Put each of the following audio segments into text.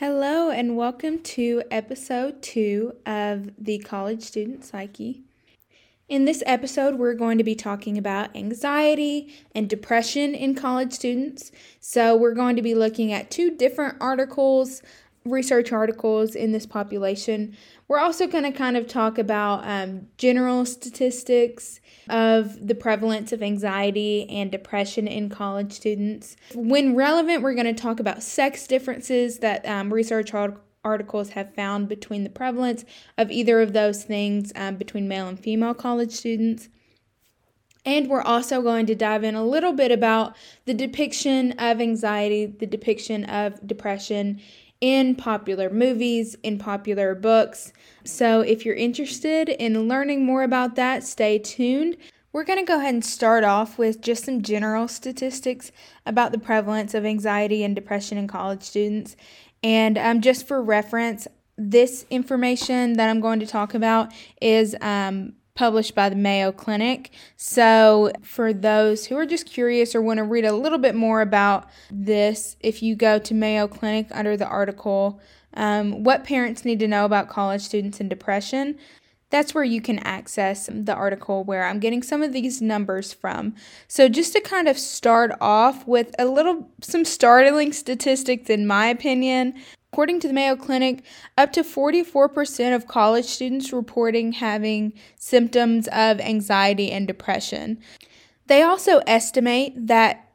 Hello, and welcome to episode two of the College Student Psyche. In this episode, we're going to be talking about anxiety and depression in college students. So, we're going to be looking at two different articles, research articles in this population. We're also going to kind of talk about um, general statistics of the prevalence of anxiety and depression in college students. When relevant, we're going to talk about sex differences that um, research articles have found between the prevalence of either of those things um, between male and female college students. And we're also going to dive in a little bit about the depiction of anxiety, the depiction of depression in popular movies, in popular books. So, if you're interested in learning more about that, stay tuned. We're going to go ahead and start off with just some general statistics about the prevalence of anxiety and depression in college students. And um, just for reference, this information that I'm going to talk about is um, published by the Mayo Clinic. So, for those who are just curious or want to read a little bit more about this, if you go to Mayo Clinic under the article, um, What Parents Need to Know About College Students and Depression, that's where you can access the article where I'm getting some of these numbers from. So just to kind of start off with a little some startling statistics in my opinion, According to the Mayo Clinic, up to 44% of college students reporting having symptoms of anxiety and depression. They also estimate that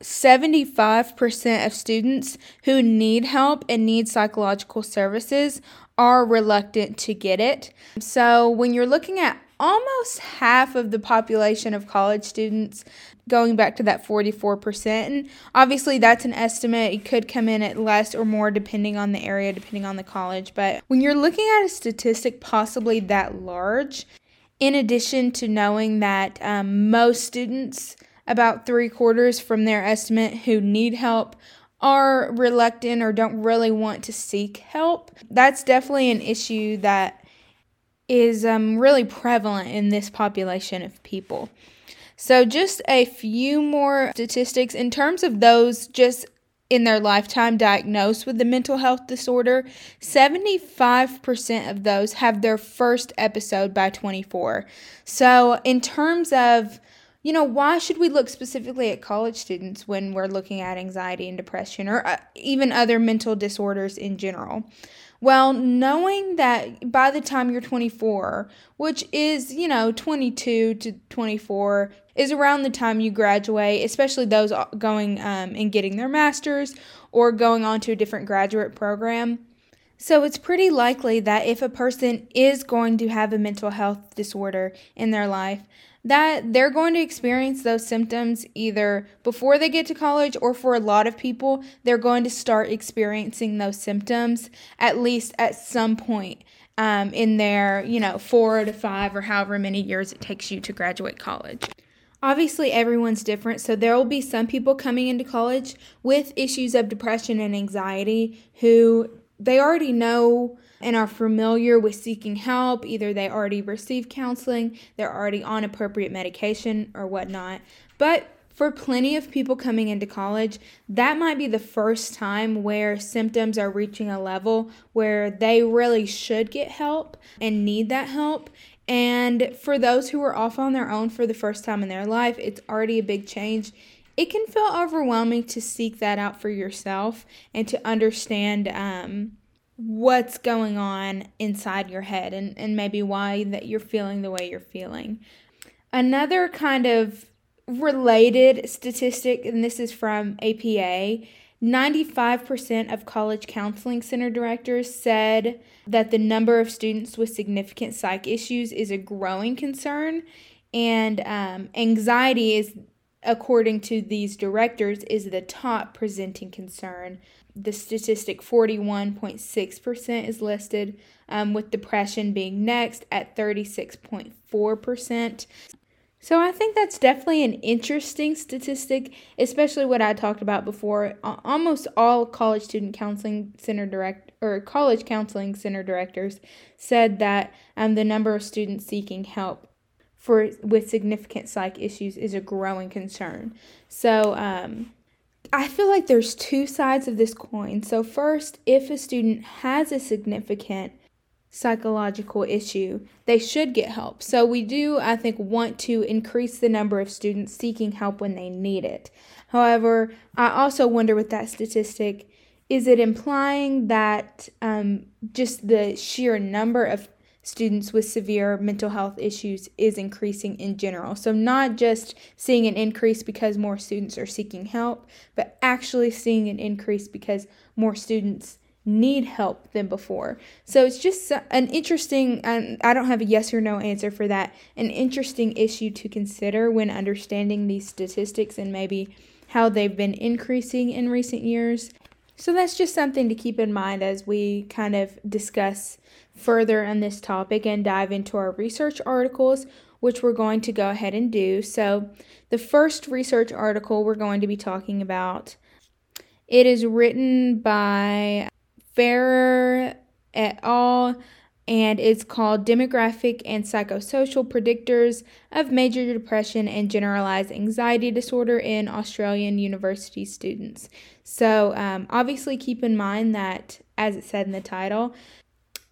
75% of students who need help and need psychological services are reluctant to get it. So, when you're looking at almost half of the population of college students going back to that 44%. And obviously, that's an estimate. It could come in at less or more depending on the area, depending on the college. But when you're looking at a statistic possibly that large, in addition to knowing that um, most students, about three quarters from their estimate, who need help, are reluctant or don't really want to seek help, that's definitely an issue that is um, really prevalent in this population of people. So, just a few more statistics in terms of those just in their lifetime diagnosed with the mental health disorder, 75% of those have their first episode by 24. So, in terms of you know, why should we look specifically at college students when we're looking at anxiety and depression or uh, even other mental disorders in general? Well, knowing that by the time you're 24, which is, you know, 22 to 24, is around the time you graduate, especially those going um, and getting their master's or going on to a different graduate program. So it's pretty likely that if a person is going to have a mental health disorder in their life, that they're going to experience those symptoms either before they get to college or for a lot of people, they're going to start experiencing those symptoms at least at some point um, in their, you know, four to five or however many years it takes you to graduate college. Obviously, everyone's different, so there will be some people coming into college with issues of depression and anxiety who they already know and are familiar with seeking help. Either they already received counseling, they're already on appropriate medication, or whatnot. But for plenty of people coming into college, that might be the first time where symptoms are reaching a level where they really should get help and need that help. And for those who are off on their own for the first time in their life, it's already a big change. It can feel overwhelming to seek that out for yourself and to understand um, what's going on inside your head and, and maybe why that you're feeling the way you're feeling. Another kind of related statistic, and this is from APA 95% of college counseling center directors said that the number of students with significant psych issues is a growing concern, and um, anxiety is, according to these directors, is the top presenting concern the statistic 41.6% is listed, um, with depression being next at 36.4%. So I think that's definitely an interesting statistic, especially what I talked about before. Almost all college student counseling center direct or college counseling center directors said that um, the number of students seeking help for with significant psych issues is a growing concern. So um, I feel like there's two sides of this coin. So, first, if a student has a significant psychological issue, they should get help. So, we do, I think, want to increase the number of students seeking help when they need it. However, I also wonder with that statistic is it implying that um, just the sheer number of students with severe mental health issues is increasing in general. So, not just seeing an increase because more students are seeking help, but actually seeing an increase because more students need help than before. So, it's just an interesting, and I don't have a yes or no answer for that, an interesting issue to consider when understanding these statistics and maybe how they've been increasing in recent years. So, that's just something to keep in mind as we kind of discuss further on this topic and dive into our research articles, which we're going to go ahead and do. So, the first research article we're going to be talking about, it is written by Farrer et al. and it's called Demographic and Psychosocial Predictors of Major Depression and Generalized Anxiety Disorder in Australian University Students. So, um, obviously, keep in mind that, as it said in the title,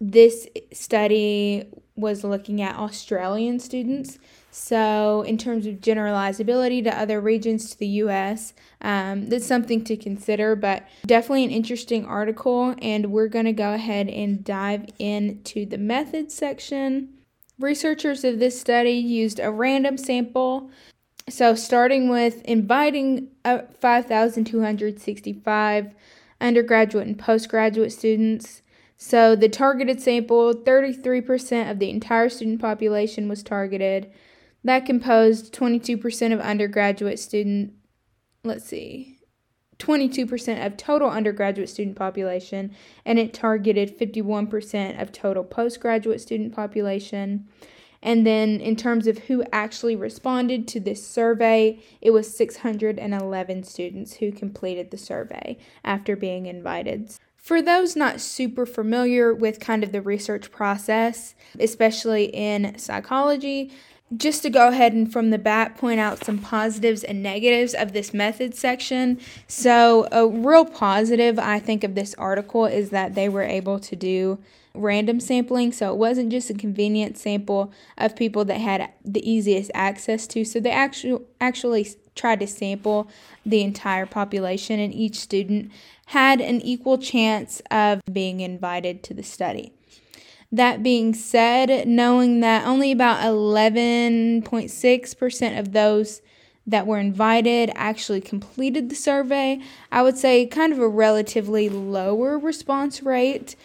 this study was looking at Australian students. So, in terms of generalizability to other regions to the US, um, that's something to consider, but definitely an interesting article. And we're going to go ahead and dive into the methods section. Researchers of this study used a random sample. So, starting with inviting 5,265 undergraduate and postgraduate students so the targeted sample, 33% of the entire student population was targeted. That composed 22% of undergraduate student, let's see, 22% of total undergraduate student population, and it targeted 51% of total postgraduate student population. And then, in terms of who actually responded to this survey, it was 611 students who completed the survey after being invited. For those not super familiar with kind of the research process, especially in psychology, just to go ahead and from the bat point out some positives and negatives of this method section. So, a real positive I think of this article is that they were able to do random sampling. So, it wasn't just a convenient sample of people that had the easiest access to. So, they actually actually tried to sample the entire population, and each student had an equal chance of being invited to the study. That being said, knowing that only about 11.6% of those that were invited actually completed the survey, I would say kind of a relatively lower response rate.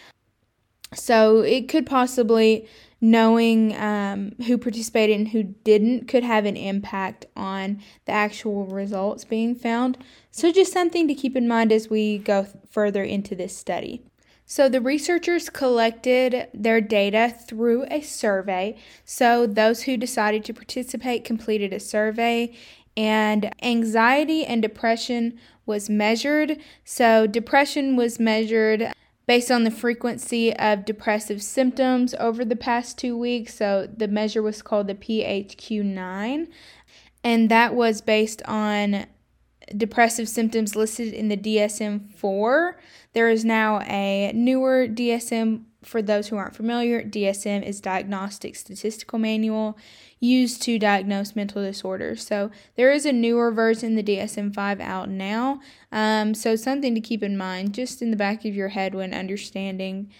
So it could possibly knowing um, who participated and who didn't could have an impact on the actual results being found. So, just something to keep in mind as we go further into this study. So, the researchers collected their data through a survey. So, those who decided to participate completed a survey, and anxiety and depression was measured. So, depression was measured based on the frequency of depressive symptoms over the past two weeks. So the measure was called the PHQ 9, and that was based on depressive symptoms listed in the DSM 4. There is now a newer DSM for those who aren't familiar. DSM is Diagnostic Statistical Manual used to diagnose mental disorders. So there is a newer version, the DSM 5, out now. Um, so something to keep in mind just in the back of your head when understanding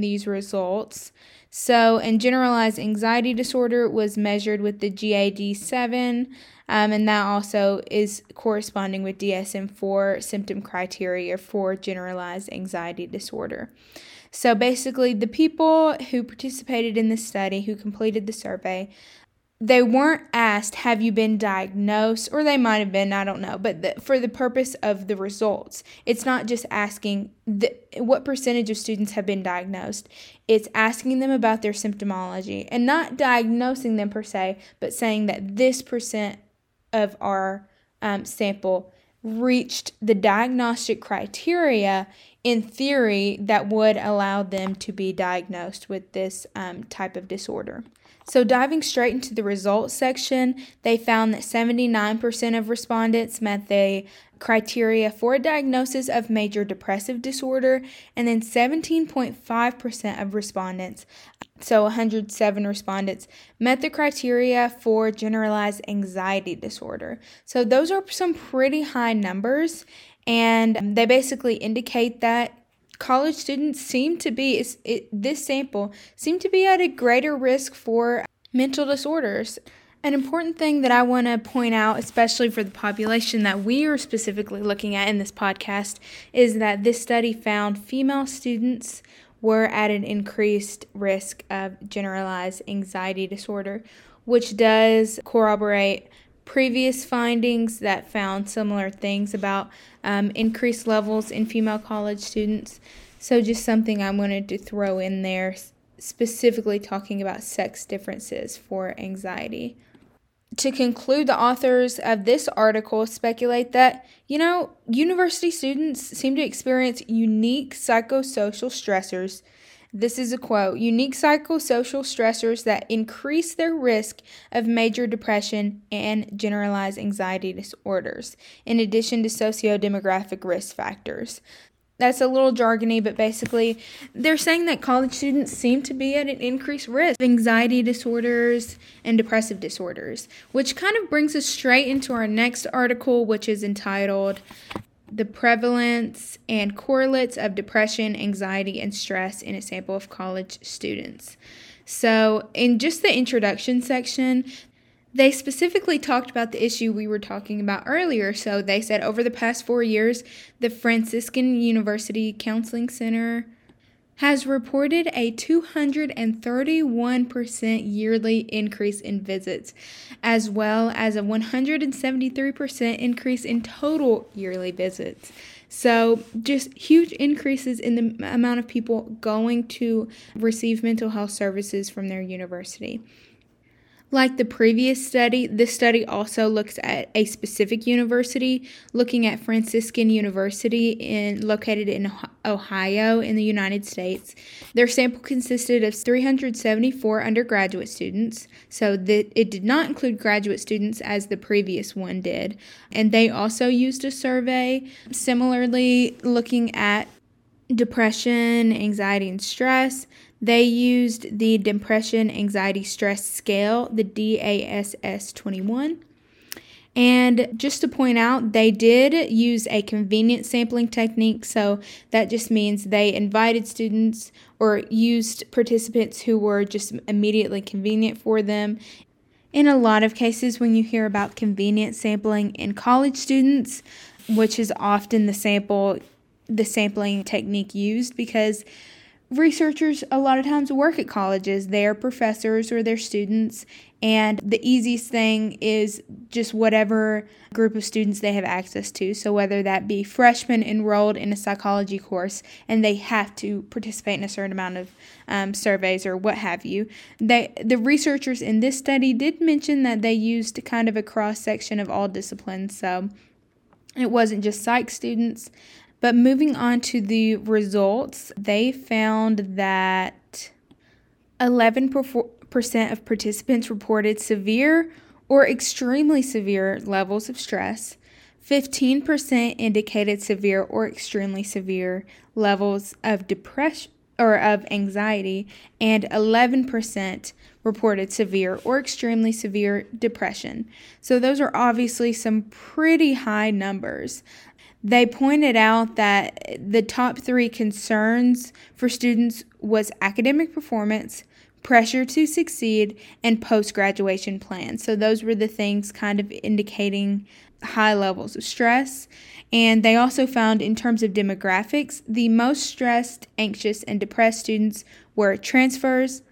these results. So, and generalized anxiety disorder was measured with the GAD 7, um, and that also is corresponding with DSM 4 symptom criteria for generalized anxiety disorder. So, basically, the people who participated in the study, who completed the survey, they weren't asked, Have you been diagnosed? Or they might have been, I don't know. But the, for the purpose of the results, it's not just asking the, what percentage of students have been diagnosed. It's asking them about their symptomology and not diagnosing them per se, but saying that this percent of our um, sample reached the diagnostic criteria in theory, that would allow them to be diagnosed with this um, type of disorder. So, diving straight into the results section, they found that 79% of respondents met the criteria for a diagnosis of major depressive disorder, and then 17.5% of respondents, so 107 respondents, met the criteria for generalized anxiety disorder. So, those are some pretty high numbers, and they basically indicate that college students seem to be it, this sample seem to be at a greater risk for mental disorders. An important thing that I want to point out, especially for the population that we are specifically looking at in this podcast, is that this study found female students were at an increased risk of generalized anxiety disorder, which does corroborate previous findings that found similar things about um, increased levels in female college students. So, just something I wanted to throw in there, specifically talking about sex differences for anxiety. To conclude, the authors of this article speculate that, you know, university students seem to experience unique psychosocial stressors this is a quote unique psychosocial stressors that increase their risk of major depression and generalized anxiety disorders, in addition to socio-demographic risk factors. That's a little jargony, but basically, they're saying that college students seem to be at an increased risk of anxiety disorders and depressive disorders, which kind of brings us straight into our next article, which is entitled the prevalence and correlates of depression, anxiety, and stress in a sample of college students. So, in just the introduction section, they specifically talked about the issue we were talking about earlier. So, they said over the past four years, the Franciscan University Counseling Center has reported a 231% yearly increase in visits, as well as a 173% increase in total yearly visits. So, just huge increases in the amount of people going to receive mental health services from their university. Like the previous study, this study also looks at a specific university, looking at Franciscan University in located in Ohio in the United States. Their sample consisted of 374 undergraduate students, so that it did not include graduate students as the previous one did. And they also used a survey similarly looking at depression, anxiety, and stress. They used the Depression Anxiety Stress Scale, the DASS 21. And just to point out, they did use a convenient sampling technique. So that just means they invited students or used participants who were just immediately convenient for them. In a lot of cases, when you hear about convenient sampling in college students, which is often the sample, the sampling technique used because researchers a lot of times work at colleges. They're professors or they're students, and the easiest thing is just whatever group of students they have access to. So, whether that be freshmen enrolled in a psychology course and they have to participate in a certain amount of um, surveys or what have you, they, the researchers in this study did mention that they used kind of a cross section of all disciplines. So, it wasn't just psych students. But moving on to the results, they found that 11% of participants reported severe or extremely severe levels of stress. 15% indicated severe or extremely severe levels of depression or of anxiety and 11% reported severe or extremely severe depression. So those are obviously some pretty high numbers. They pointed out that the top three concerns for students was academic performance, pressure to succeed, and post graduation plans. So, those were the things kind of indicating high levels of stress. And they also found, in terms of demographics, the most stressed, anxious, and depressed students were transfers,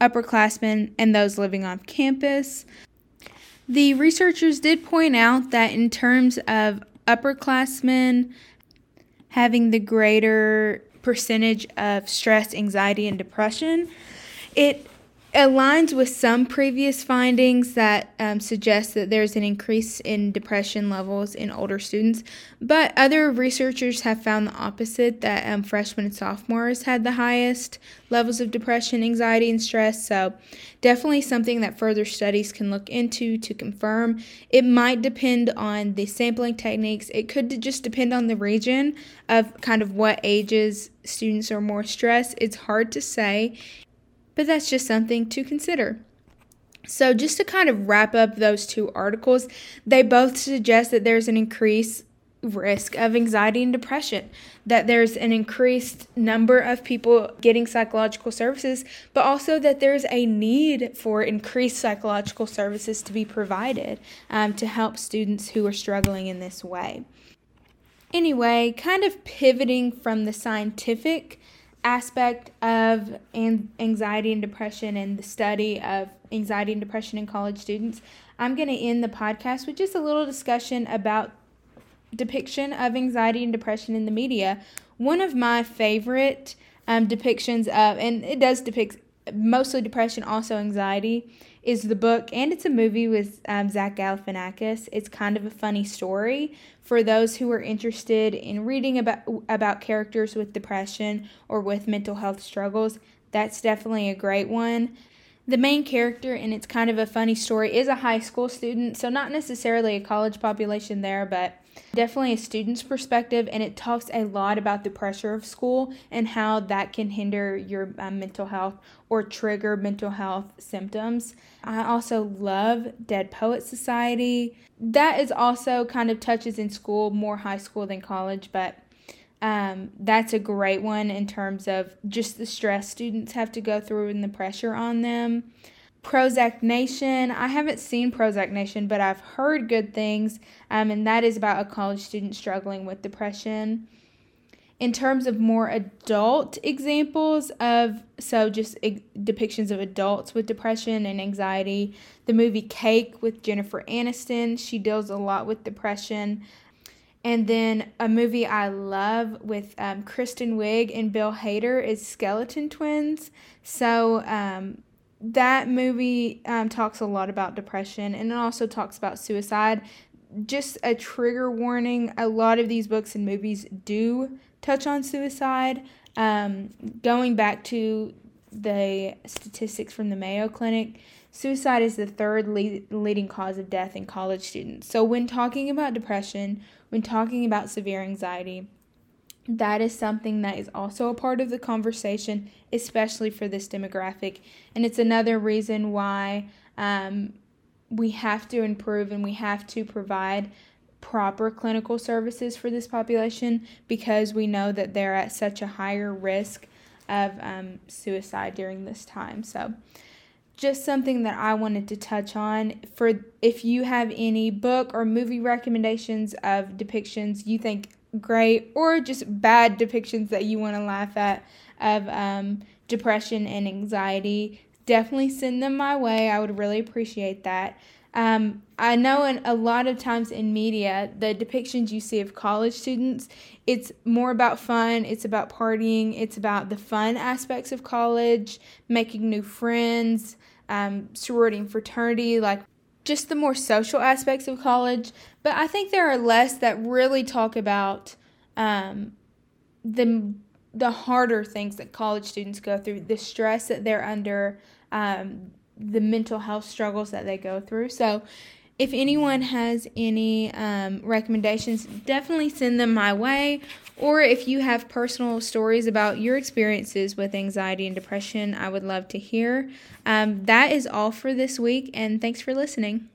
upperclassmen, and those living off campus. The researchers did point out that in terms of upperclassmen having the greater percentage of stress, anxiety, and depression, it aligns with some previous findings that um, suggest that there's an increase in depression levels in older students, but other researchers have found the opposite that um, freshmen and sophomores had the highest levels of depression, anxiety, and stress. So, definitely something that further studies can look into to confirm. It might depend on the sampling techniques, it could just depend on the region of kind of what ages students are more stressed. It's hard to say but that's just something to consider. So, just to kind of wrap up those two articles, they both suggest that there's an increased risk of anxiety and depression, that there's an increased number of people getting psychological services, but also that there's a need for increased psychological services to be provided um, to help students who are struggling in this way. Anyway, kind of pivoting from the scientific aspect of anxiety and depression and the study of anxiety and depression in college students, I'm going to end the podcast with just a little discussion about depiction of anxiety and depression in the media. One of my favorite um, depictions of, and it does depict mostly depression, also anxiety, is the book, and it's a movie with um, Zach Galifianakis. It's kind of a funny story for those who are interested in reading about about characters with depression or with mental health struggles. That's definitely a great one. The main character, and it's kind of a funny story, is a high school student, so not necessarily a college population there, but definitely a student's perspective, and it talks a lot about the pressure of school and how that can hinder your um, mental health or trigger mental health symptoms. I also love Dead Poet Society. That is also kind of touches in school, more high school than college, but um, that's a great one in terms of just the stress students have to go through and the pressure on them. Prozac Nation. I haven't seen Prozac Nation, but I've heard good things, um, and that is about a college student struggling with depression. In terms of more adult examples of, so just depictions of adults with depression and anxiety, the movie Cake with Jennifer Aniston, she deals a lot with depression. And then a movie I love with um, Kristen Wiig and Bill Hader is Skeleton Twins. So, um, that movie um, talks a lot about depression and it also talks about suicide. Just a trigger warning a lot of these books and movies do touch on suicide. Um, going back to the statistics from the Mayo Clinic, suicide is the third lead, leading cause of death in college students. So, when talking about depression, when talking about severe anxiety, that is something that is also a part of the conversation, especially for this demographic. And it's another reason why um, we have to improve and we have to provide proper clinical services for this population because we know that they're at such a higher risk of um, suicide during this time. So, just something that I wanted to touch on. For if you have any book or movie recommendations of depictions you think great or just bad depictions that you want to laugh at of um, depression and anxiety, definitely send them my way. I would really appreciate that. Um, I know in a lot of times in media, the depictions you see of college students, it's more about fun, it's about partying, it's about the fun aspects of college, making new friends, um, sorority and fraternity, like just the more social aspects of college. But I think there are less that really talk about um, the the harder things that college students go through, the stress that they're under, um, the mental health struggles that they go through. So, if anyone has any um, recommendations, definitely send them my way. Or if you have personal stories about your experiences with anxiety and depression, I would love to hear. Um, that is all for this week, and thanks for listening.